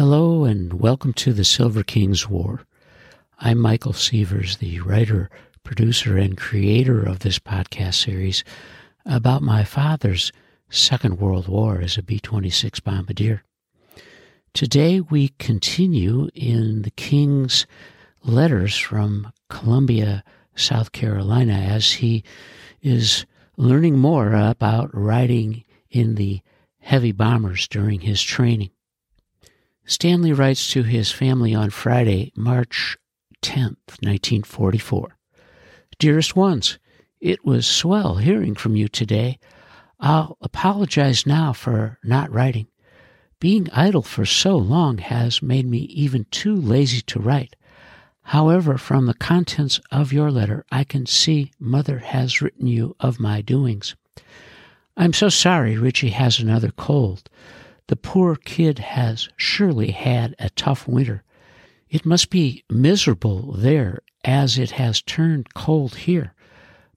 Hello and welcome to the Silver King's War. I'm Michael Sievers, the writer, producer, and creator of this podcast series about my father's Second World War as a B 26 bombardier. Today we continue in the King's letters from Columbia, South Carolina, as he is learning more about riding in the heavy bombers during his training. Stanley writes to his family on Friday, March 10th, 1944. Dearest ones, it was swell hearing from you today. I'll apologize now for not writing. Being idle for so long has made me even too lazy to write. However, from the contents of your letter, I can see Mother has written you of my doings. I'm so sorry Richie has another cold. The poor kid has surely had a tough winter. It must be miserable there as it has turned cold here.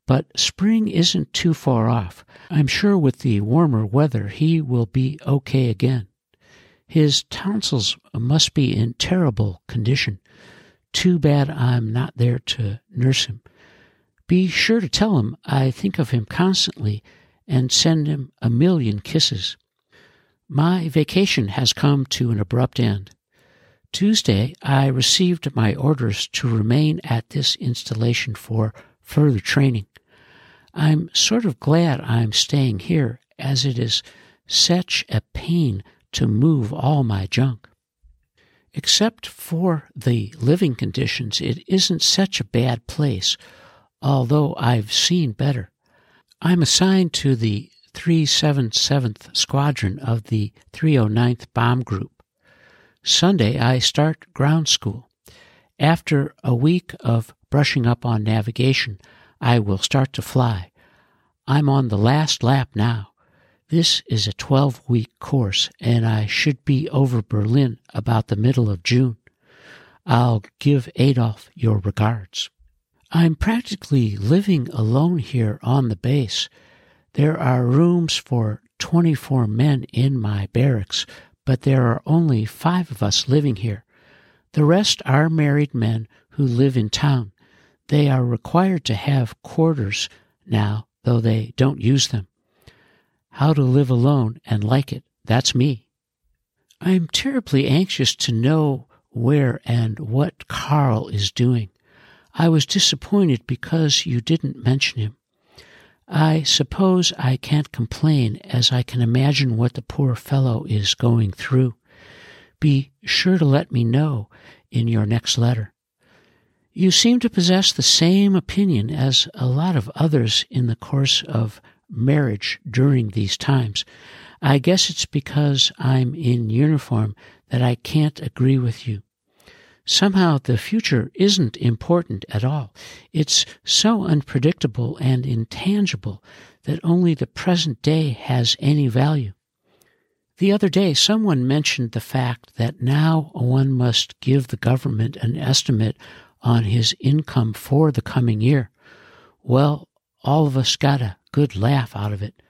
But spring isn't too far off. I'm sure with the warmer weather he will be okay again. His tonsils must be in terrible condition. Too bad I'm not there to nurse him. Be sure to tell him I think of him constantly and send him a million kisses. My vacation has come to an abrupt end. Tuesday, I received my orders to remain at this installation for further training. I'm sort of glad I'm staying here, as it is such a pain to move all my junk. Except for the living conditions, it isn't such a bad place, although I've seen better. I'm assigned to the 377th Squadron of the 309th Bomb Group. Sunday, I start ground school. After a week of brushing up on navigation, I will start to fly. I'm on the last lap now. This is a 12 week course, and I should be over Berlin about the middle of June. I'll give Adolf your regards. I'm practically living alone here on the base. There are rooms for 24 men in my barracks, but there are only five of us living here. The rest are married men who live in town. They are required to have quarters now, though they don't use them. How to live alone and like it, that's me. I'm terribly anxious to know where and what Carl is doing. I was disappointed because you didn't mention him. I suppose I can't complain, as I can imagine what the poor fellow is going through. Be sure to let me know in your next letter. You seem to possess the same opinion as a lot of others in the course of marriage during these times. I guess it's because I'm in uniform that I can't agree with you. Somehow the future isn't important at all. It's so unpredictable and intangible that only the present day has any value. The other day, someone mentioned the fact that now one must give the government an estimate on his income for the coming year. Well, all of us got a good laugh out of it.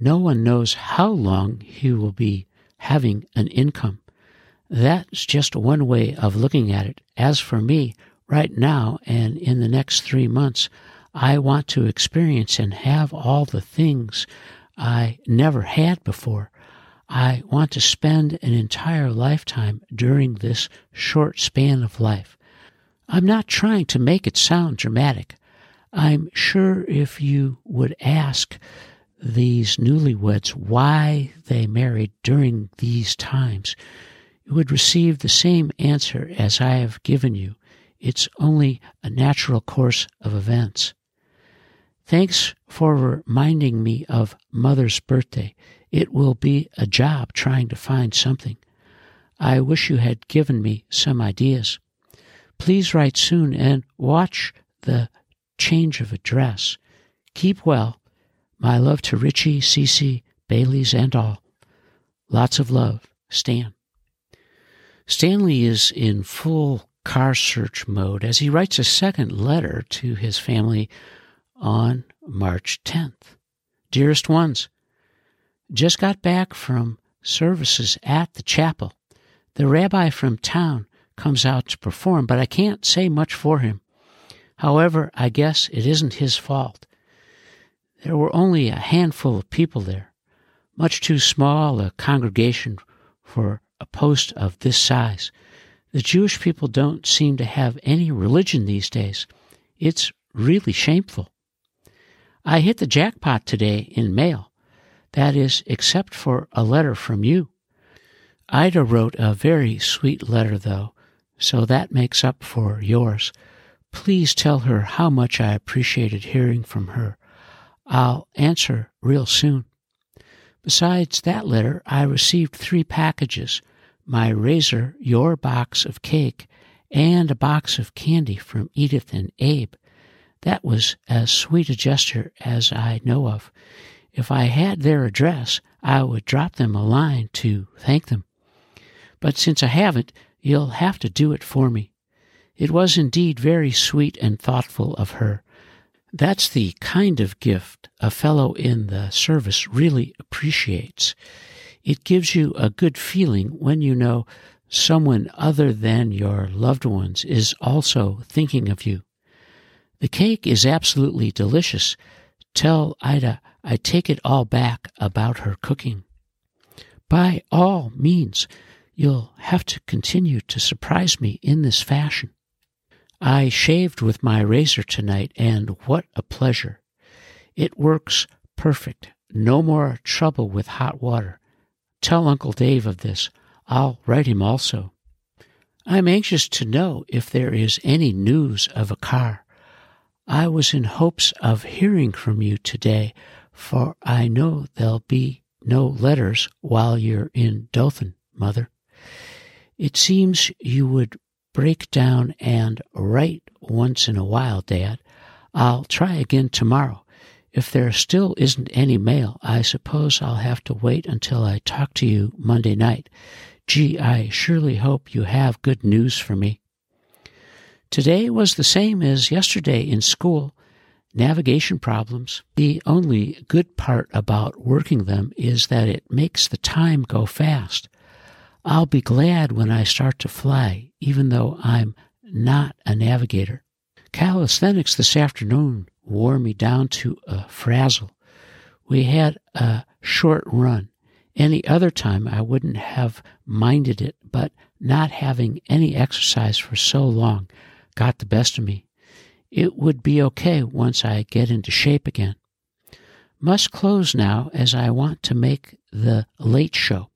No one knows how long he will be having an income. That's just one way of looking at it. As for me, right now and in the next three months, I want to experience and have all the things I never had before. I want to spend an entire lifetime during this short span of life. I'm not trying to make it sound dramatic. I'm sure if you would ask these newlyweds why they married during these times, you would receive the same answer as I have given you. It's only a natural course of events. Thanks for reminding me of Mother's birthday. It will be a job trying to find something. I wish you had given me some ideas. Please write soon and watch the change of address. Keep well. My love to Richie, Cece, Baileys, and all. Lots of love. Stan. Stanley is in full car search mode as he writes a second letter to his family on March 10th. Dearest ones, just got back from services at the chapel. The rabbi from town comes out to perform, but I can't say much for him. However, I guess it isn't his fault. There were only a handful of people there, much too small a congregation for a post of this size. The Jewish people don't seem to have any religion these days. It's really shameful. I hit the jackpot today in mail. That is, except for a letter from you. Ida wrote a very sweet letter, though, so that makes up for yours. Please tell her how much I appreciated hearing from her. I'll answer real soon. Besides that letter, I received three packages my razor, your box of cake, and a box of candy from Edith and Abe. That was as sweet a gesture as I know of. If I had their address, I would drop them a line to thank them. But since I haven't, you'll have to do it for me. It was indeed very sweet and thoughtful of her. That's the kind of gift a fellow in the service really appreciates. It gives you a good feeling when you know someone other than your loved ones is also thinking of you. The cake is absolutely delicious. Tell Ida I take it all back about her cooking. By all means, you'll have to continue to surprise me in this fashion. I shaved with my razor tonight, and what a pleasure! It works perfect. No more trouble with hot water. Tell Uncle Dave of this. I'll write him also. I'm anxious to know if there is any news of a car. I was in hopes of hearing from you today, for I know there'll be no letters while you're in Dothan, Mother. It seems you would break down and write once in a while, Dad. I'll try again tomorrow. If there still isn't any mail, I suppose I'll have to wait until I talk to you Monday night. Gee, I surely hope you have good news for me. Today was the same as yesterday in school. Navigation problems. The only good part about working them is that it makes the time go fast. I'll be glad when I start to fly, even though I'm not a navigator. Calisthenics this afternoon wore me down to a frazzle. We had a short run. Any other time I wouldn't have minded it, but not having any exercise for so long got the best of me. It would be okay once I get into shape again. Must close now as I want to make the late show.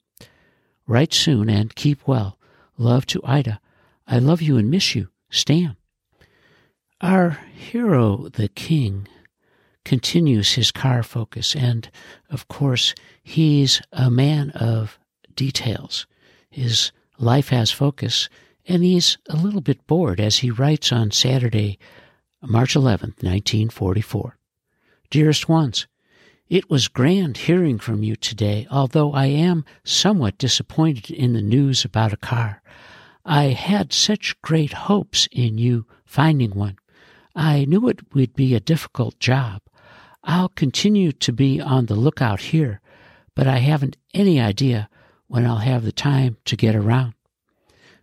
Write soon and keep well. Love to Ida. I love you and miss you. Stan. Our hero, the king, continues his car focus, and of course, he's a man of details. His life has focus, and he's a little bit bored as he writes on Saturday, March 11th, 1944. Dearest ones, it was grand hearing from you today, although I am somewhat disappointed in the news about a car. I had such great hopes in you finding one. I knew it would be a difficult job. I'll continue to be on the lookout here, but I haven't any idea when I'll have the time to get around.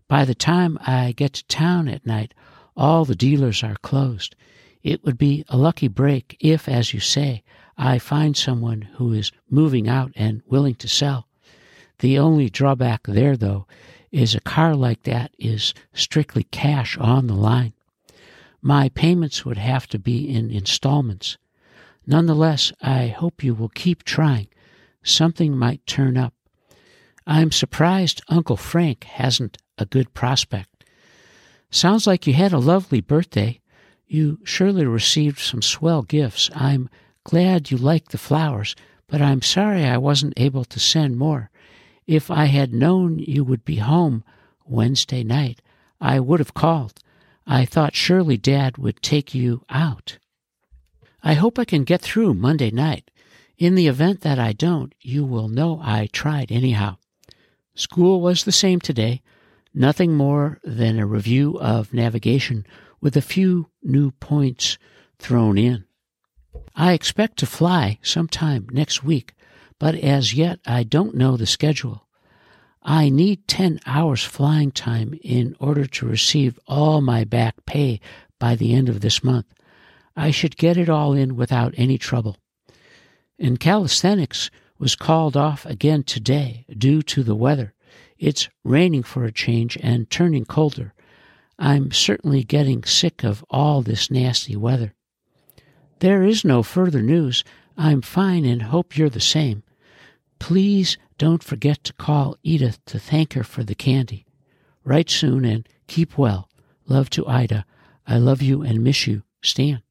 By the time I get to town at night, all the dealers are closed. It would be a lucky break if, as you say, I find someone who is moving out and willing to sell. The only drawback there, though, is a car like that is strictly cash on the line my payments would have to be in installments. Nonetheless, I hope you will keep trying. Something might turn up. I'm surprised Uncle Frank hasn't a good prospect. Sounds like you had a lovely birthday. You surely received some swell gifts. I'm glad you like the flowers, but I'm sorry I wasn't able to send more. If I had known you would be home Wednesday night, I would have called. I thought surely Dad would take you out. I hope I can get through Monday night. In the event that I don't, you will know I tried anyhow. School was the same today, nothing more than a review of navigation with a few new points thrown in. I expect to fly sometime next week, but as yet I don't know the schedule. I need 10 hours flying time in order to receive all my back pay by the end of this month. I should get it all in without any trouble. And calisthenics was called off again today due to the weather. It's raining for a change and turning colder. I'm certainly getting sick of all this nasty weather. There is no further news. I'm fine and hope you're the same. Please don't forget to call Edith to thank her for the candy. Write soon and keep well. Love to Ida. I love you and miss you. Stan.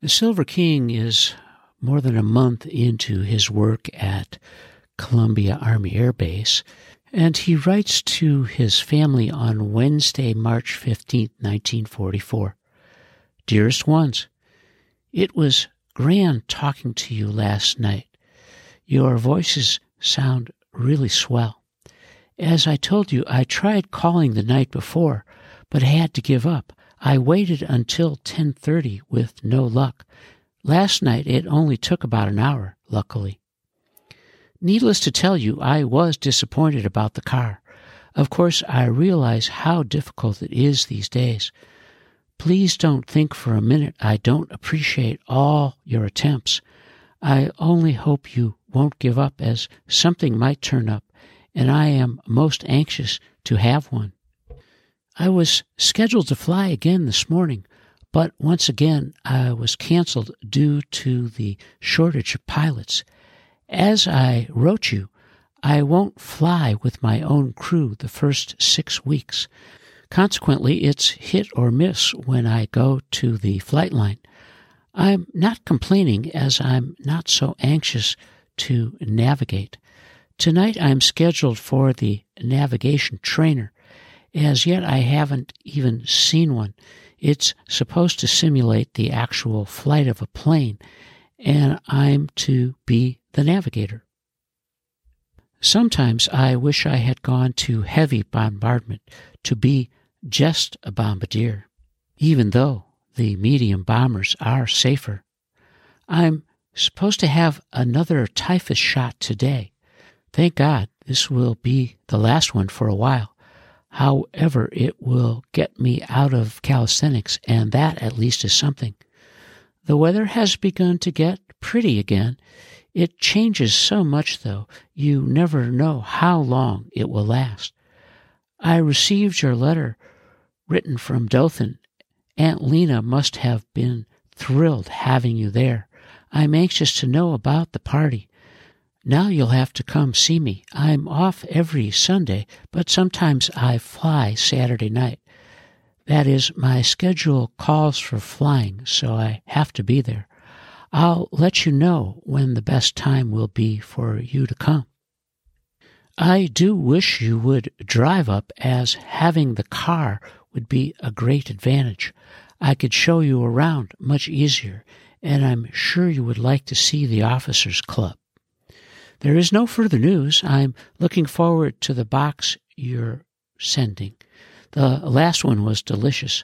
The Silver King is more than a month into his work at Columbia Army Air Base, and he writes to his family on Wednesday, March 15, 1944. Dearest ones, it was grand talking to you last night. Your voices sound really swell. As I told you, I tried calling the night before, but had to give up. I waited until 10:30 with no luck. Last night it only took about an hour, luckily. Needless to tell you, I was disappointed about the car. Of course, I realize how difficult it is these days. Please don't think for a minute I don't appreciate all your attempts. I only hope you won't give up as something might turn up, and I am most anxious to have one. I was scheduled to fly again this morning, but once again I was canceled due to the shortage of pilots. As I wrote you, I won't fly with my own crew the first six weeks. Consequently, it's hit or miss when I go to the flight line. I'm not complaining as I'm not so anxious to navigate. Tonight I'm scheduled for the navigation trainer. As yet, I haven't even seen one. It's supposed to simulate the actual flight of a plane, and I'm to be the navigator. Sometimes I wish I had gone to heavy bombardment to be just a bombardier, even though the medium bombers are safer. I'm supposed to have another typhus shot today. Thank God this will be the last one for a while. However, it will get me out of calisthenics, and that at least is something. The weather has begun to get pretty again. It changes so much, though, you never know how long it will last. I received your letter written from Dothan. Aunt Lena must have been thrilled having you there. I'm anxious to know about the party. Now you'll have to come see me. I'm off every Sunday, but sometimes I fly Saturday night. That is, my schedule calls for flying, so I have to be there. I'll let you know when the best time will be for you to come. I do wish you would drive up, as having the car would be a great advantage. I could show you around much easier, and I'm sure you would like to see the Officers Club. There is no further news. I'm looking forward to the box you're sending. The last one was delicious.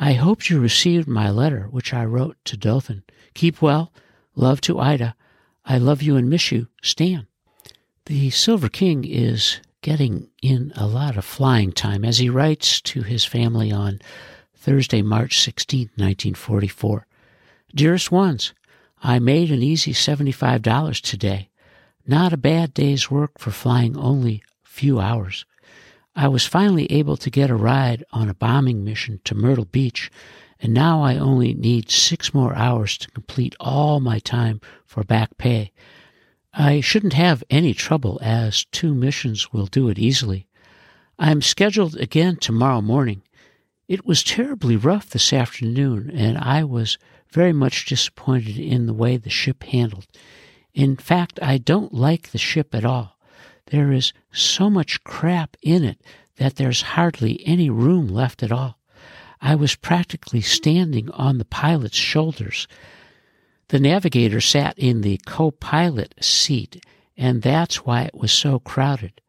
I hope you received my letter, which I wrote to Dothan. Keep well. Love to Ida. I love you and miss you. Stan. The Silver King is getting in a lot of flying time as he writes to his family on Thursday, March 16, 1944. Dearest ones, I made an easy $75 today. Not a bad day's work for flying only few hours. I was finally able to get a ride on a bombing mission to Myrtle Beach, and now I only need six more hours to complete all my time for back pay. I shouldn't have any trouble, as two missions will do it easily. I'm scheduled again tomorrow morning. It was terribly rough this afternoon, and I was very much disappointed in the way the ship handled. In fact, I don't like the ship at all. There is so much crap in it that there's hardly any room left at all. I was practically standing on the pilot's shoulders. The navigator sat in the co pilot seat, and that's why it was so crowded.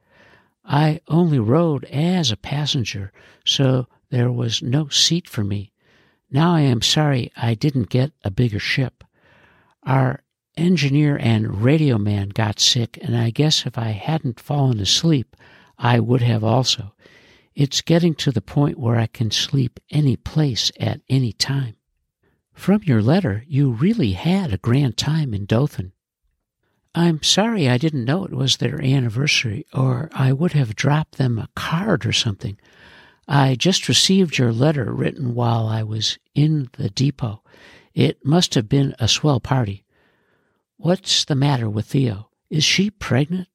I only rode as a passenger, so there was no seat for me. Now I am sorry I didn't get a bigger ship. Our engineer and radio man got sick, and I guess if I hadn't fallen asleep, I would have also. It's getting to the point where I can sleep any place at any time. From your letter, you really had a grand time in Dothan. I'm sorry I didn't know it was their anniversary, or I would have dropped them a card or something. I just received your letter written while I was in the depot. It must have been a swell party. What's the matter with Theo? Is she pregnant?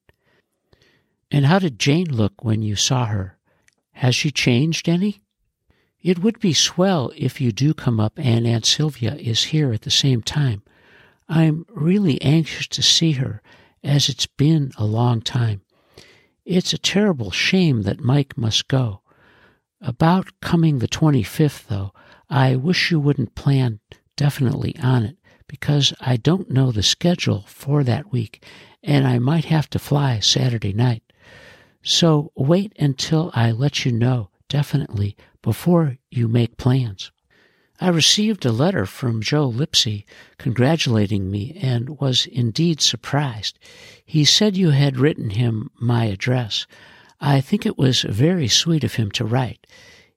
And how did Jane look when you saw her? Has she changed any? It would be swell if you do come up and Aunt Sylvia is here at the same time. I'm really anxious to see her, as it's been a long time. It's a terrible shame that Mike must go. About coming the 25th, though, I wish you wouldn't plan definitely on it, because I don't know the schedule for that week, and I might have to fly Saturday night. So wait until I let you know definitely before you make plans. I received a letter from Joe Lipsy congratulating me and was indeed surprised. He said you had written him my address. I think it was very sweet of him to write.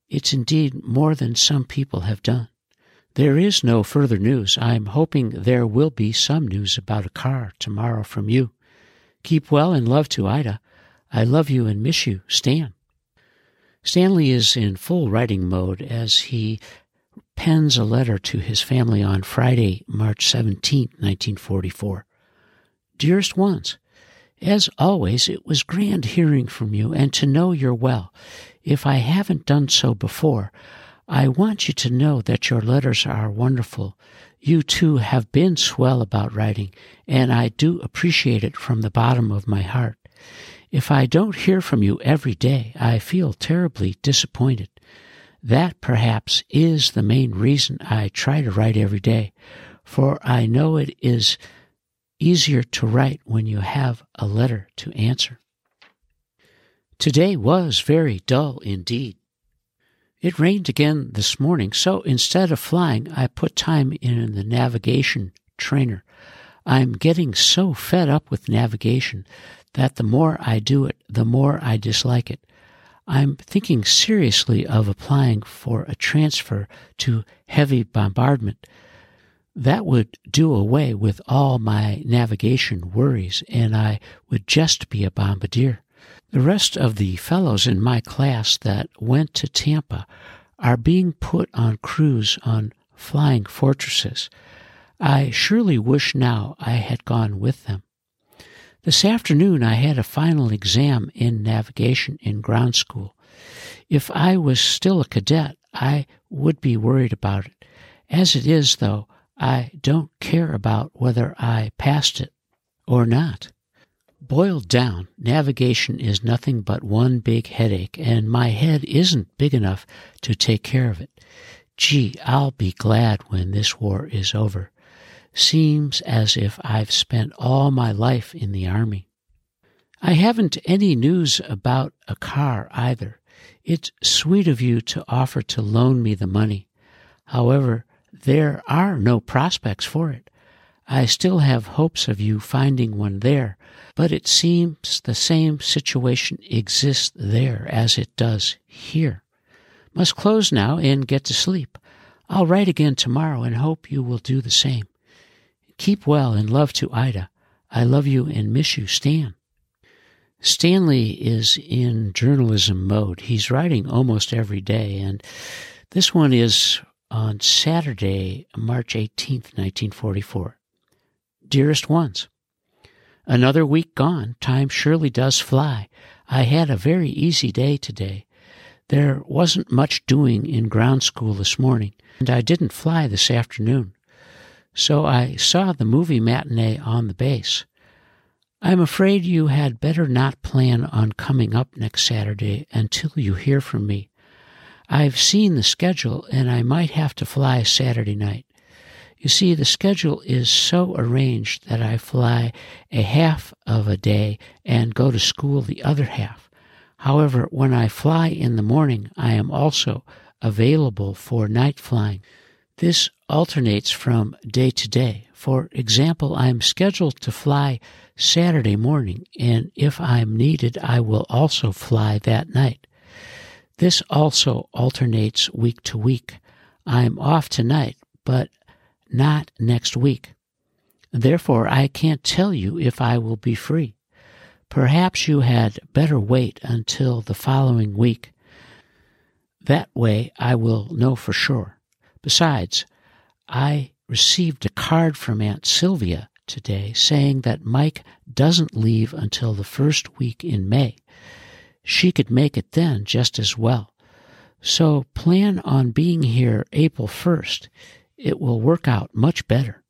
It's indeed more than some people have done. There is no further news. I'm hoping there will be some news about a car tomorrow from you. Keep well and love to Ida. I love you and miss you, Stan. Stanley is in full writing mode as he pens a letter to his family on Friday, March 17, 1944. Dearest ones, as always, it was grand hearing from you and to know you're well. If I haven't done so before, I want you to know that your letters are wonderful. You too have been swell about writing, and I do appreciate it from the bottom of my heart. If I don't hear from you every day, I feel terribly disappointed. That perhaps is the main reason I try to write every day, for I know it is easier to write when you have a letter to answer. Today was very dull indeed. It rained again this morning, so instead of flying, I put time in the navigation trainer. I'm getting so fed up with navigation that the more I do it, the more I dislike it. I'm thinking seriously of applying for a transfer to heavy bombardment. That would do away with all my navigation worries, and I would just be a bombardier. The rest of the fellows in my class that went to Tampa are being put on crews on flying fortresses. I surely wish now I had gone with them. This afternoon I had a final exam in navigation in ground school. If I was still a cadet, I would be worried about it. As it is, though, I don't care about whether I passed it or not. Boiled down, navigation is nothing but one big headache, and my head isn't big enough to take care of it. Gee, I'll be glad when this war is over seems as if I've spent all my life in the Army. I haven't any news about a car either. It's sweet of you to offer to loan me the money. However, there are no prospects for it. I still have hopes of you finding one there, but it seems the same situation exists there as it does here. Must close now and get to sleep. I'll write again tomorrow and hope you will do the same. Keep well and love to Ida. I love you and miss you, Stan. Stanley is in journalism mode. He's writing almost every day, and this one is on Saturday, March 18th, 1944. Dearest ones, another week gone. Time surely does fly. I had a very easy day today. There wasn't much doing in ground school this morning, and I didn't fly this afternoon so I saw the movie matinee on the base. I'm afraid you had better not plan on coming up next Saturday until you hear from me. I've seen the schedule and I might have to fly Saturday night. You see, the schedule is so arranged that I fly a half of a day and go to school the other half. However, when I fly in the morning, I am also available for night flying. This alternates from day to day. For example, I am scheduled to fly Saturday morning, and if I'm needed, I will also fly that night. This also alternates week to week. I'm off tonight, but not next week. Therefore, I can't tell you if I will be free. Perhaps you had better wait until the following week. That way I will know for sure. Besides, I received a card from Aunt Sylvia today saying that Mike doesn't leave until the first week in May. She could make it then just as well. So plan on being here April 1st. It will work out much better.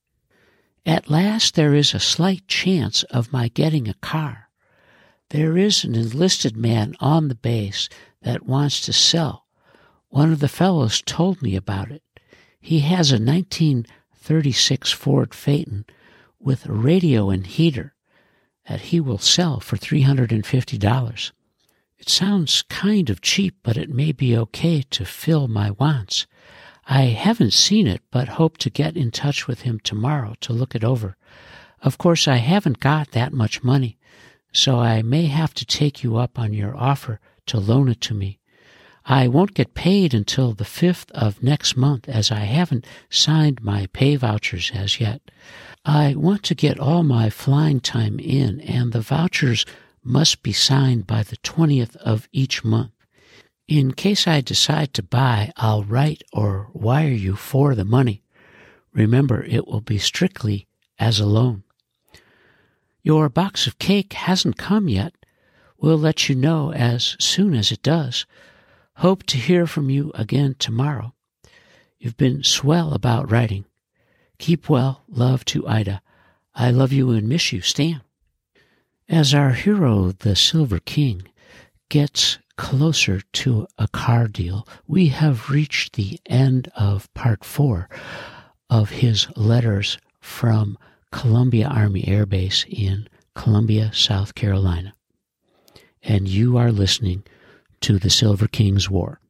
At last there is a slight chance of my getting a car. There is an enlisted man on the base that wants to sell. One of the fellows told me about it. He has a 1936 Ford Phaeton with radio and heater that he will sell for $350. It sounds kind of cheap, but it may be okay to fill my wants. I haven't seen it, but hope to get in touch with him tomorrow to look it over. Of course, I haven't got that much money, so I may have to take you up on your offer to loan it to me. I won't get paid until the 5th of next month as I haven't signed my pay vouchers as yet. I want to get all my flying time in and the vouchers must be signed by the 20th of each month. In case I decide to buy, I'll write or wire you for the money. Remember, it will be strictly as a loan. Your box of cake hasn't come yet. We'll let you know as soon as it does. Hope to hear from you again tomorrow. You've been swell about writing. Keep well. Love to Ida. I love you and miss you, Stan. As our hero, the Silver King, gets closer to a car deal, we have reached the end of part four of his letters from Columbia Army Air Base in Columbia, South Carolina. And you are listening to the Silver King's War.